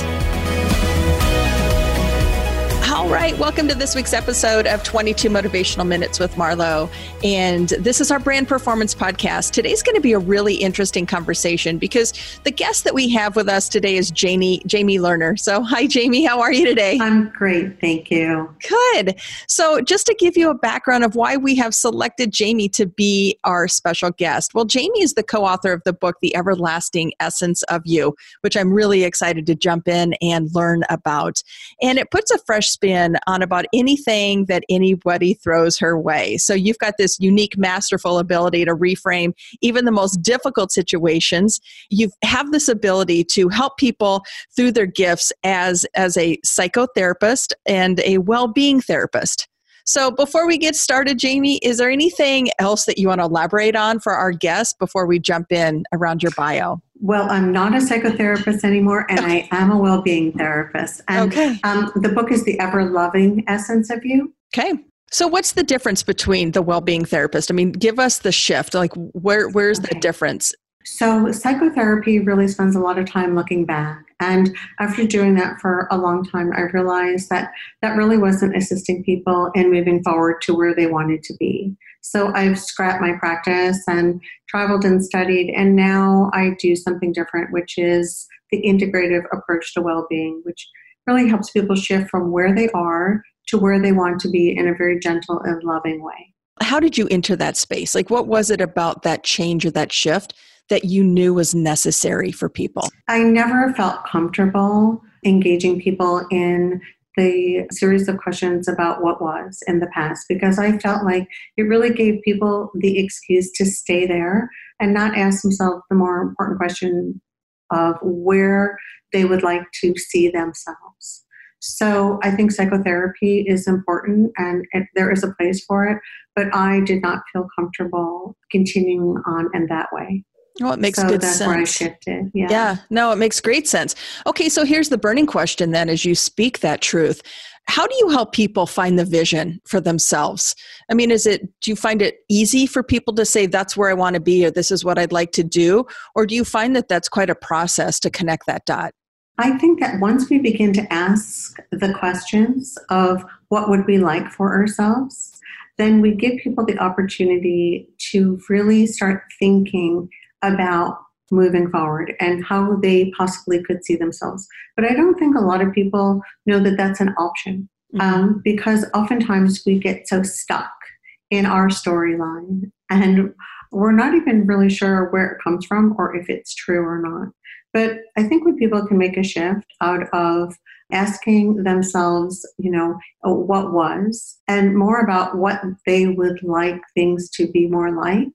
All right, welcome to this week's episode of 22 Motivational Minutes with Marlo. And this is our brand performance podcast. Today's going to be a really interesting conversation because the guest that we have with us today is Jamie Jamie Lerner. So, hi Jamie, how are you today? I'm great, thank you. Good. So, just to give you a background of why we have selected Jamie to be our special guest. Well, Jamie is the co-author of the book The Everlasting Essence of You, which I'm really excited to jump in and learn about. And it puts a fresh spin in on about anything that anybody throws her way. So you've got this unique, masterful ability to reframe even the most difficult situations. You have this ability to help people through their gifts as, as a psychotherapist and a well being therapist. So, before we get started, Jamie, is there anything else that you want to elaborate on for our guests before we jump in around your bio? Well, I'm not a psychotherapist anymore, and I am a well-being therapist. And okay. um, the book is the ever-loving essence of you. Okay. So, what's the difference between the well-being therapist? I mean, give us the shift. Like, where where's okay. the difference? So, psychotherapy really spends a lot of time looking back. And after doing that for a long time, I realized that that really wasn't assisting people in moving forward to where they wanted to be. So, I've scrapped my practice and traveled and studied. And now I do something different, which is the integrative approach to well being, which really helps people shift from where they are to where they want to be in a very gentle and loving way. How did you enter that space? Like, what was it about that change or that shift that you knew was necessary for people? I never felt comfortable engaging people in the series of questions about what was in the past because I felt like it really gave people the excuse to stay there and not ask themselves the more important question of where they would like to see themselves. So I think psychotherapy is important and it, there is a place for it, but I did not feel comfortable continuing on in that way. Well, it makes so good that's sense. Where I shifted. Yeah. yeah. No, it makes great sense. Okay, so here's the burning question then as you speak that truth. How do you help people find the vision for themselves? I mean, is it do you find it easy for people to say that's where I want to be or this is what I'd like to do? Or do you find that that's quite a process to connect that dot? I think that once we begin to ask the questions of what would we like for ourselves, then we give people the opportunity to really start thinking about moving forward and how they possibly could see themselves. But I don't think a lot of people know that that's an option mm-hmm. um, because oftentimes we get so stuck in our storyline and we're not even really sure where it comes from or if it's true or not. But I think when people can make a shift out of asking themselves, you know, what was, and more about what they would like things to be more like,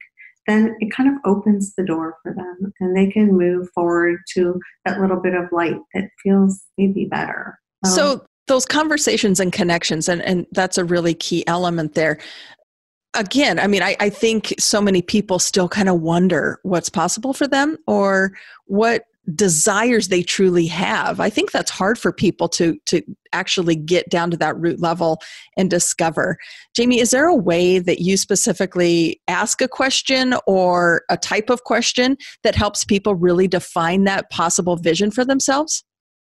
then it kind of opens the door for them and they can move forward to that little bit of light that feels maybe better. Um, so, those conversations and connections, and, and that's a really key element there. Again, I mean, I, I think so many people still kind of wonder what's possible for them or what desires they truly have. I think that's hard for people to to actually get down to that root level and discover. Jamie is there a way that you specifically ask a question or a type of question that helps people really define that possible vision for themselves?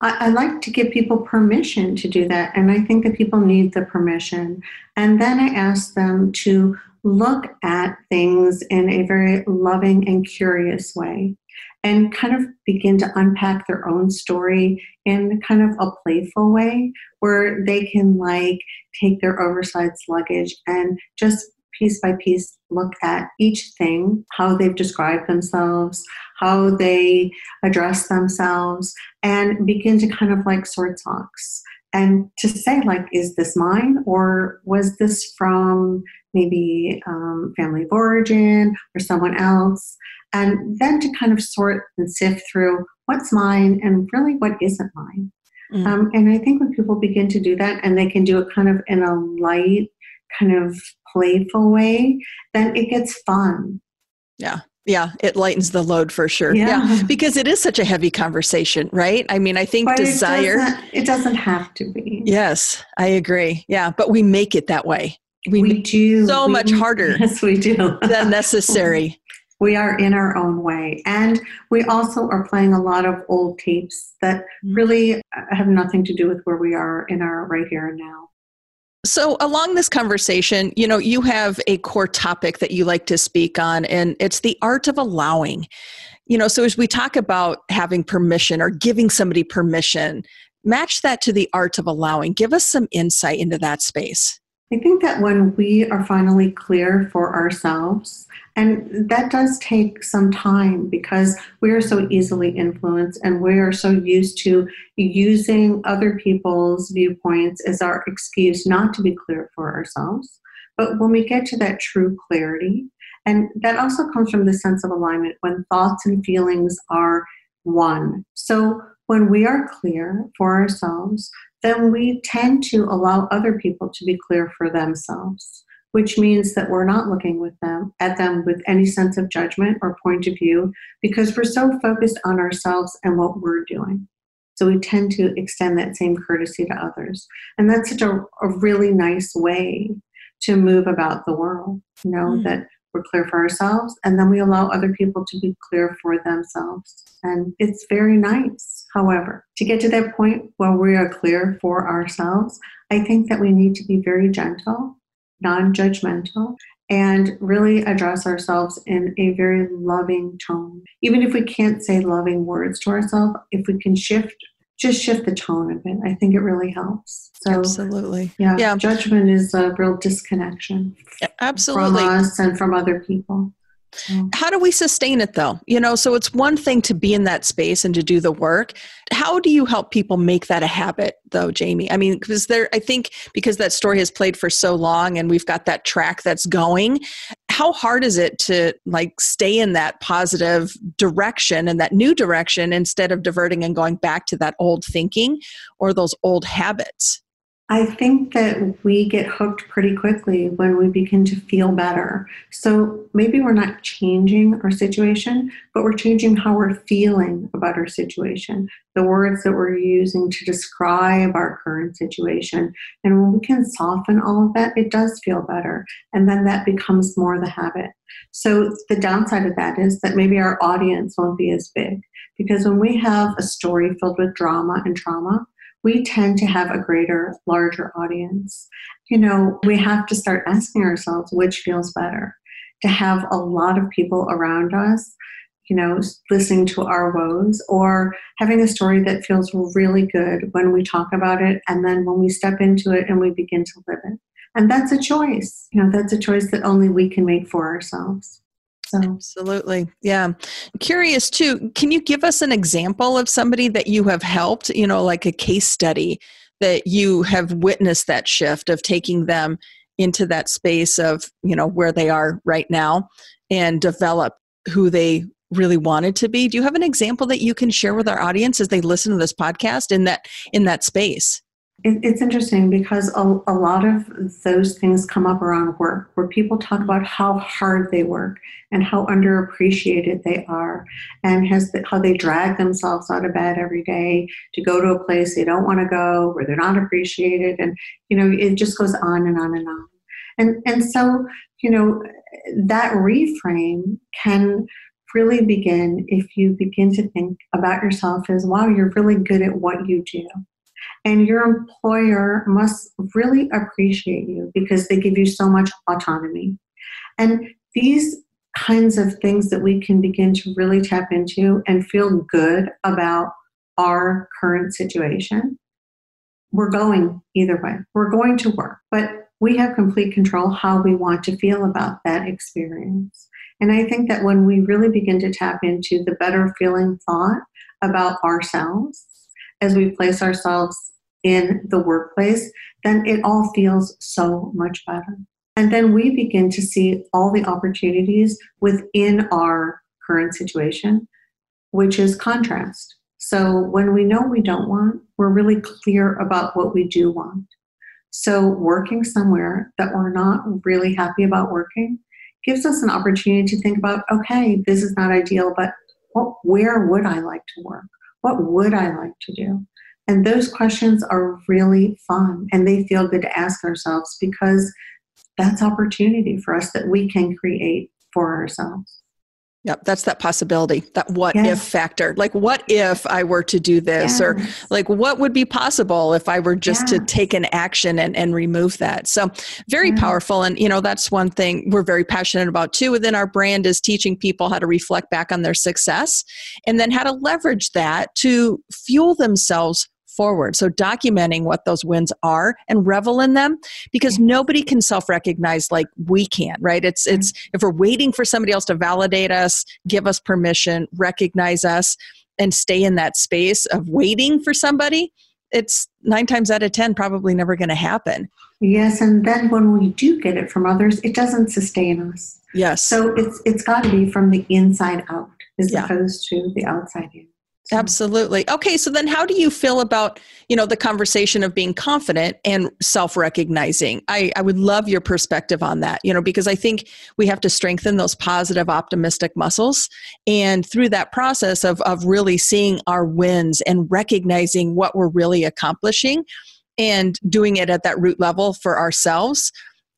I, I like to give people permission to do that and i think that people need the permission. And then i ask them to look at things in a very loving and curious way and kind of begin to unpack their own story in kind of a playful way where they can like take their oversized luggage and just piece by piece look at each thing, how they've described themselves, how they address themselves, and begin to kind of like sort socks. And to say, like, is this mine or was this from maybe um, family of origin or someone else? and then to kind of sort and sift through what's mine and really what isn't mine. Mm. Um, and I think when people begin to do that and they can do it kind of in a light, kind of playful way, then it gets fun. Yeah. Yeah, it lightens the load for sure. Yeah. yeah. because it is such a heavy conversation, right? I mean, I think but desire. It doesn't, it doesn't, have to be. Yes, I agree. Yeah, but we make it that way. We, we do so we, much harder. Yes, we do. than necessary. We are in our own way. And we also are playing a lot of old tapes that mm-hmm. really have nothing to do with where we are in our right here and now. So, along this conversation, you know, you have a core topic that you like to speak on, and it's the art of allowing. You know, so as we talk about having permission or giving somebody permission, match that to the art of allowing. Give us some insight into that space. I think that when we are finally clear for ourselves, and that does take some time because we are so easily influenced and we are so used to using other people's viewpoints as our excuse not to be clear for ourselves. But when we get to that true clarity, and that also comes from the sense of alignment when thoughts and feelings are one. So when we are clear for ourselves, then we tend to allow other people to be clear for themselves, which means that we're not looking with them at them with any sense of judgment or point of view because we're so focused on ourselves and what we're doing. So we tend to extend that same courtesy to others. And that's such a, a really nice way to move about the world, you know, mm. that we're clear for ourselves and then we allow other people to be clear for themselves. And it's very nice. However, to get to that point where we are clear for ourselves, I think that we need to be very gentle, non judgmental, and really address ourselves in a very loving tone. Even if we can't say loving words to ourselves, if we can shift just shift the tone of it. I think it really helps. So, absolutely. Yeah, yeah. Judgment is a real disconnection. Absolutely. From us and from other people. Mm. How do we sustain it though? You know, so it's one thing to be in that space and to do the work. How do you help people make that a habit though, Jamie? I mean, because there, I think because that story has played for so long and we've got that track that's going, how hard is it to like stay in that positive direction and that new direction instead of diverting and going back to that old thinking or those old habits? I think that we get hooked pretty quickly when we begin to feel better. So maybe we're not changing our situation, but we're changing how we're feeling about our situation, the words that we're using to describe our current situation. And when we can soften all of that, it does feel better. And then that becomes more the habit. So the downside of that is that maybe our audience won't be as big because when we have a story filled with drama and trauma, we tend to have a greater, larger audience. You know, we have to start asking ourselves which feels better to have a lot of people around us, you know, listening to our woes, or having a story that feels really good when we talk about it, and then when we step into it and we begin to live it. And that's a choice. You know, that's a choice that only we can make for ourselves. So. Absolutely. Yeah. Curious too, can you give us an example of somebody that you have helped, you know, like a case study that you have witnessed that shift of taking them into that space of, you know, where they are right now and develop who they really wanted to be? Do you have an example that you can share with our audience as they listen to this podcast in that in that space? It, it's interesting because a, a lot of those things come up around work where people talk about how hard they work and how underappreciated they are and has the, how they drag themselves out of bed every day to go to a place they don't want to go where they're not appreciated and you know it just goes on and on and on. And and so you know that reframe can really begin if you begin to think about yourself as wow you're really good at what you do and your employer must really appreciate you because they give you so much autonomy. And these kinds of things that we can begin to really tap into and feel good about our current situation, we're going either way. We're going to work, but we have complete control how we want to feel about that experience. And I think that when we really begin to tap into the better feeling thought about ourselves, as we place ourselves in the workplace, then it all feels so much better. And then we begin to see all the opportunities within our current situation which is contrast. So when we know we don't want, we're really clear about what we do want. So working somewhere that we're not really happy about working gives us an opportunity to think about okay, this is not ideal, but what, where would I like to work? What would I like to do? And those questions are really fun and they feel good to ask ourselves because that's opportunity for us that we can create for ourselves. Yep, that's that possibility, that what yes. if factor. Like, what if I were to do this? Yes. Or, like, what would be possible if I were just to take an action and, and remove that? So, very powerful. And, you know, that's one thing we're very passionate about too within our brand is teaching people how to reflect back on their success and then how to leverage that to fuel themselves forward. So documenting what those wins are and revel in them because nobody can self-recognize like we can, right? It's mm-hmm. it's if we're waiting for somebody else to validate us, give us permission, recognize us and stay in that space of waiting for somebody, it's 9 times out of 10 probably never going to happen. Yes, and then when we do get it from others, it doesn't sustain us. Yes. So it's it's got to be from the inside out as yeah. opposed to the outside in. Mm. Absolutely. Okay, so then how do you feel about, you know, the conversation of being confident and self-recognizing? I, I would love your perspective on that, you know, because I think we have to strengthen those positive, optimistic muscles. And through that process of, of really seeing our wins and recognizing what we're really accomplishing and doing it at that root level for ourselves,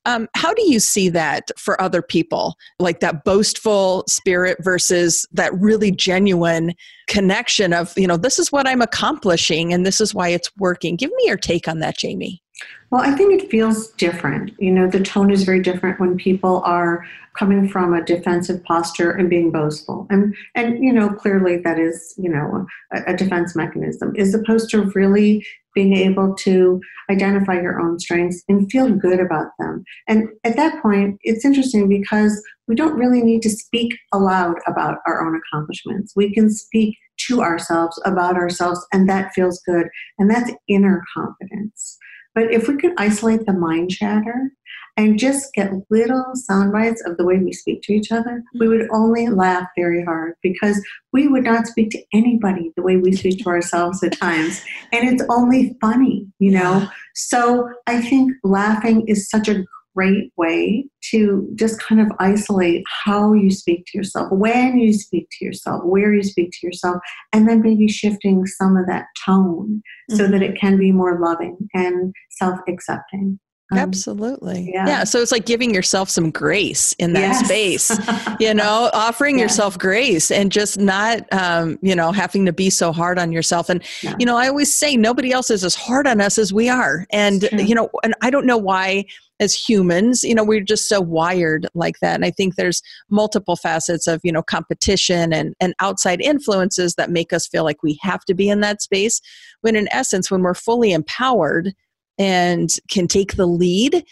um, how do you see that for other people, like that boastful spirit versus that really genuine connection of, you know, this is what I'm accomplishing and this is why it's working? Give me your take on that, Jamie. Well, I think it feels different. You know, the tone is very different when people are coming from a defensive posture and being boastful. And and you know, clearly that is, you know, a, a defense mechanism, as opposed to really being able to identify your own strengths and feel good about them. And at that point, it's interesting because we don't really need to speak aloud about our own accomplishments. We can speak to ourselves about ourselves, and that feels good. And that's inner confidence. But if we could isolate the mind chatter and just get little sound bites of the way we speak to each other, we would only laugh very hard because we would not speak to anybody the way we speak to ourselves at times. And it's only funny, you know? So I think laughing is such a great way to just kind of isolate how you speak to yourself, when you speak to yourself, where you speak to yourself, and then maybe shifting some of that tone mm-hmm. so that it can be more loving and self accepting. Um, Absolutely. Yeah. yeah. So it's like giving yourself some grace in that yes. space, you know, offering yeah. yourself grace and just not, um, you know, having to be so hard on yourself. And, yeah. you know, I always say nobody else is as hard on us as we are. And, you know, and I don't know why as humans you know we're just so wired like that and i think there's multiple facets of you know competition and and outside influences that make us feel like we have to be in that space when in essence when we're fully empowered and can take the lead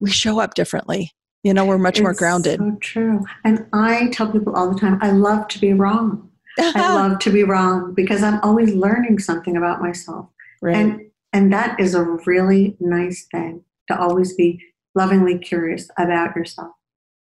we show up differently you know we're much it's more grounded so true and i tell people all the time i love to be wrong i love to be wrong because i'm always learning something about myself right. and and that is a really nice thing to always be lovingly curious about yourself.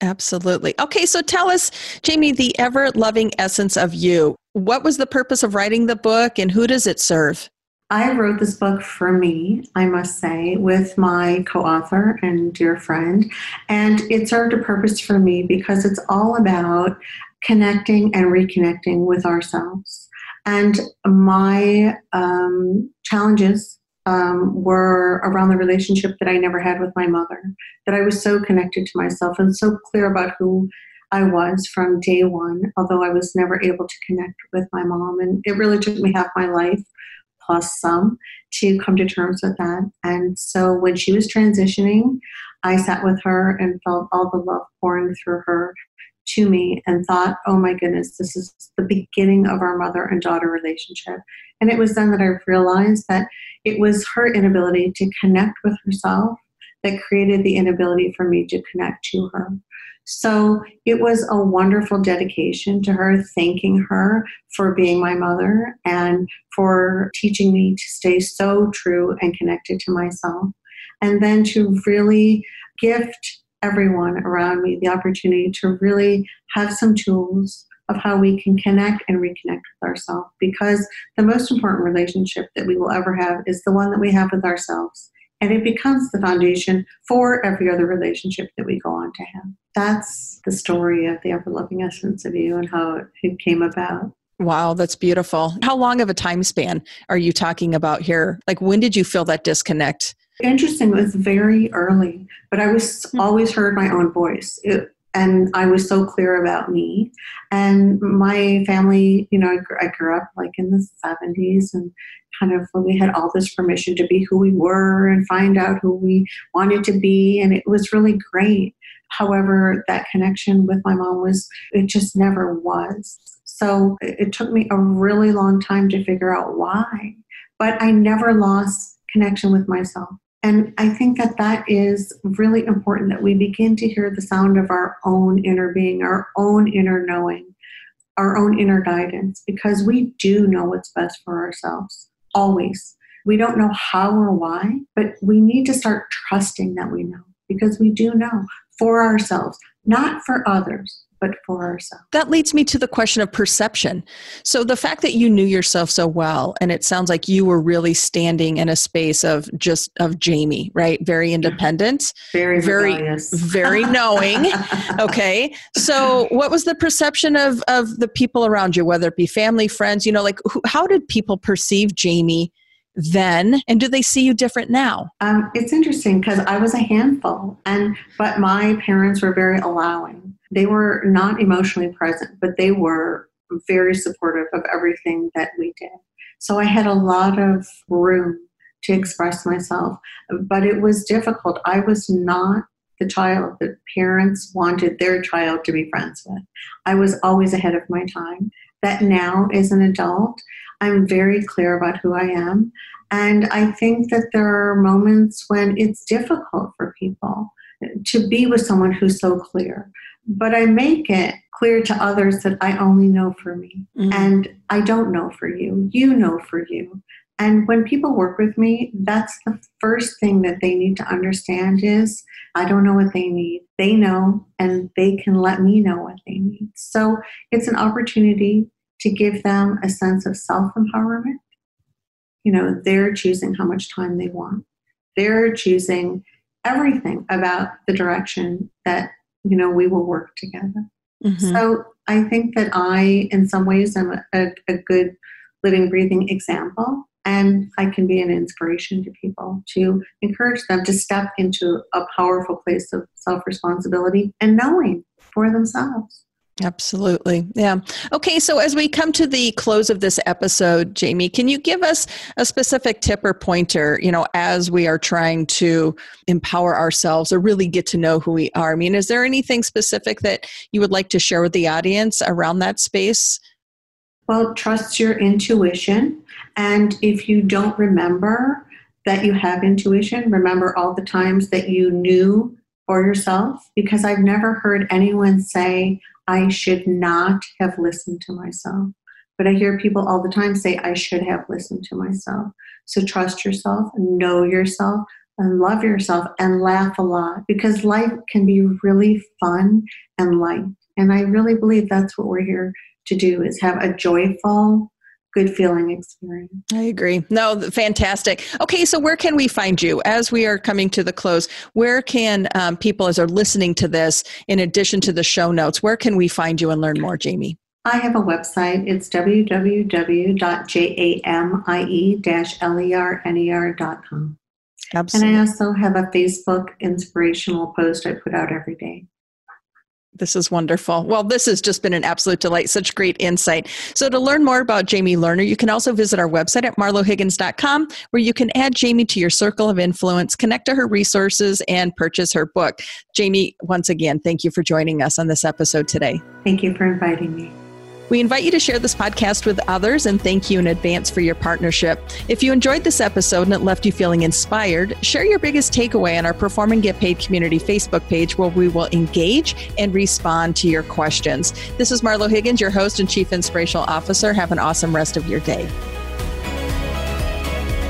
Absolutely. Okay, so tell us, Jamie, the ever loving essence of you. What was the purpose of writing the book and who does it serve? I wrote this book for me, I must say, with my co author and dear friend. And it served a purpose for me because it's all about connecting and reconnecting with ourselves. And my um, challenges um, were around the relationship that I never had with my mother, that I was so connected to myself and so clear about who I was from day one, although I was never able to connect with my mom. And it really took me half my life, plus some, to come to terms with that. And so when she was transitioning, I sat with her and felt all the love pouring through her to me and thought, oh my goodness, this is the beginning of our mother and daughter relationship. And it was then that I realized that it was her inability to connect with herself that created the inability for me to connect to her. So it was a wonderful dedication to her, thanking her for being my mother and for teaching me to stay so true and connected to myself. And then to really gift everyone around me the opportunity to really have some tools of how we can connect and reconnect with ourselves because the most important relationship that we will ever have is the one that we have with ourselves. And it becomes the foundation for every other relationship that we go on to have. That's the story of the ever loving essence of you and how it came about. Wow, that's beautiful. How long of a time span are you talking about here? Like, when did you feel that disconnect? Interesting, it was very early, but I was hmm. always heard my own voice. It, and I was so clear about me. And my family, you know, I grew, I grew up like in the 70s and kind of we had all this permission to be who we were and find out who we wanted to be. And it was really great. However, that connection with my mom was, it just never was. So it took me a really long time to figure out why. But I never lost connection with myself. And I think that that is really important that we begin to hear the sound of our own inner being, our own inner knowing, our own inner guidance, because we do know what's best for ourselves, always. We don't know how or why, but we need to start trusting that we know because we do know for ourselves, not for others but for ourselves. That leads me to the question of perception. So, the fact that you knew yourself so well, and it sounds like you were really standing in a space of just of Jamie, right? Very independent, very, very, very knowing. okay. So, what was the perception of of the people around you, whether it be family, friends? You know, like who, how did people perceive Jamie? then and do they see you different now um, it's interesting because i was a handful and but my parents were very allowing they were not emotionally present, but they were very supportive of everything that we did. So I had a lot of room to express myself, but it was difficult. I was not the child that parents wanted their child to be friends with. I was always ahead of my time. That now, as an adult, I'm very clear about who I am. And I think that there are moments when it's difficult for people to be with someone who's so clear but I make it clear to others that I only know for me mm-hmm. and I don't know for you. You know for you. And when people work with me, that's the first thing that they need to understand is I don't know what they need. They know and they can let me know what they need. So it's an opportunity to give them a sense of self-empowerment. You know, they're choosing how much time they want. They're choosing everything about the direction that you know, we will work together. Mm-hmm. So I think that I, in some ways, am a, a, good living, breathing example. And I can be an inspiration to people to encourage them to step into a powerful place of self responsibility and knowing for themselves. Absolutely. Yeah. Okay. So, as we come to the close of this episode, Jamie, can you give us a specific tip or pointer, you know, as we are trying to empower ourselves or really get to know who we are? I mean, is there anything specific that you would like to share with the audience around that space? Well, trust your intuition. And if you don't remember that you have intuition, remember all the times that you knew for yourself, because I've never heard anyone say, I should not have listened to myself. But I hear people all the time say, I should have listened to myself. So trust yourself, know yourself, and love yourself, and laugh a lot because life can be really fun and light. And I really believe that's what we're here to do is have a joyful, good feeling experience. I agree. No, fantastic. Okay, so where can we find you as we are coming to the close? Where can um, people, as are listening to this, in addition to the show notes, where can we find you and learn more, Jamie? I have a website. It's www.jamie-lerner.com. Absolutely. And I also have a Facebook inspirational post I put out every day. This is wonderful. Well, this has just been an absolute delight. Such great insight. So, to learn more about Jamie Lerner, you can also visit our website at marlohiggins.com, where you can add Jamie to your circle of influence, connect to her resources, and purchase her book. Jamie, once again, thank you for joining us on this episode today. Thank you for inviting me. We invite you to share this podcast with others and thank you in advance for your partnership. If you enjoyed this episode and it left you feeling inspired, share your biggest takeaway on our Perform and Get Paid community Facebook page where we will engage and respond to your questions. This is Marlo Higgins, your host and Chief Inspirational Officer. Have an awesome rest of your day.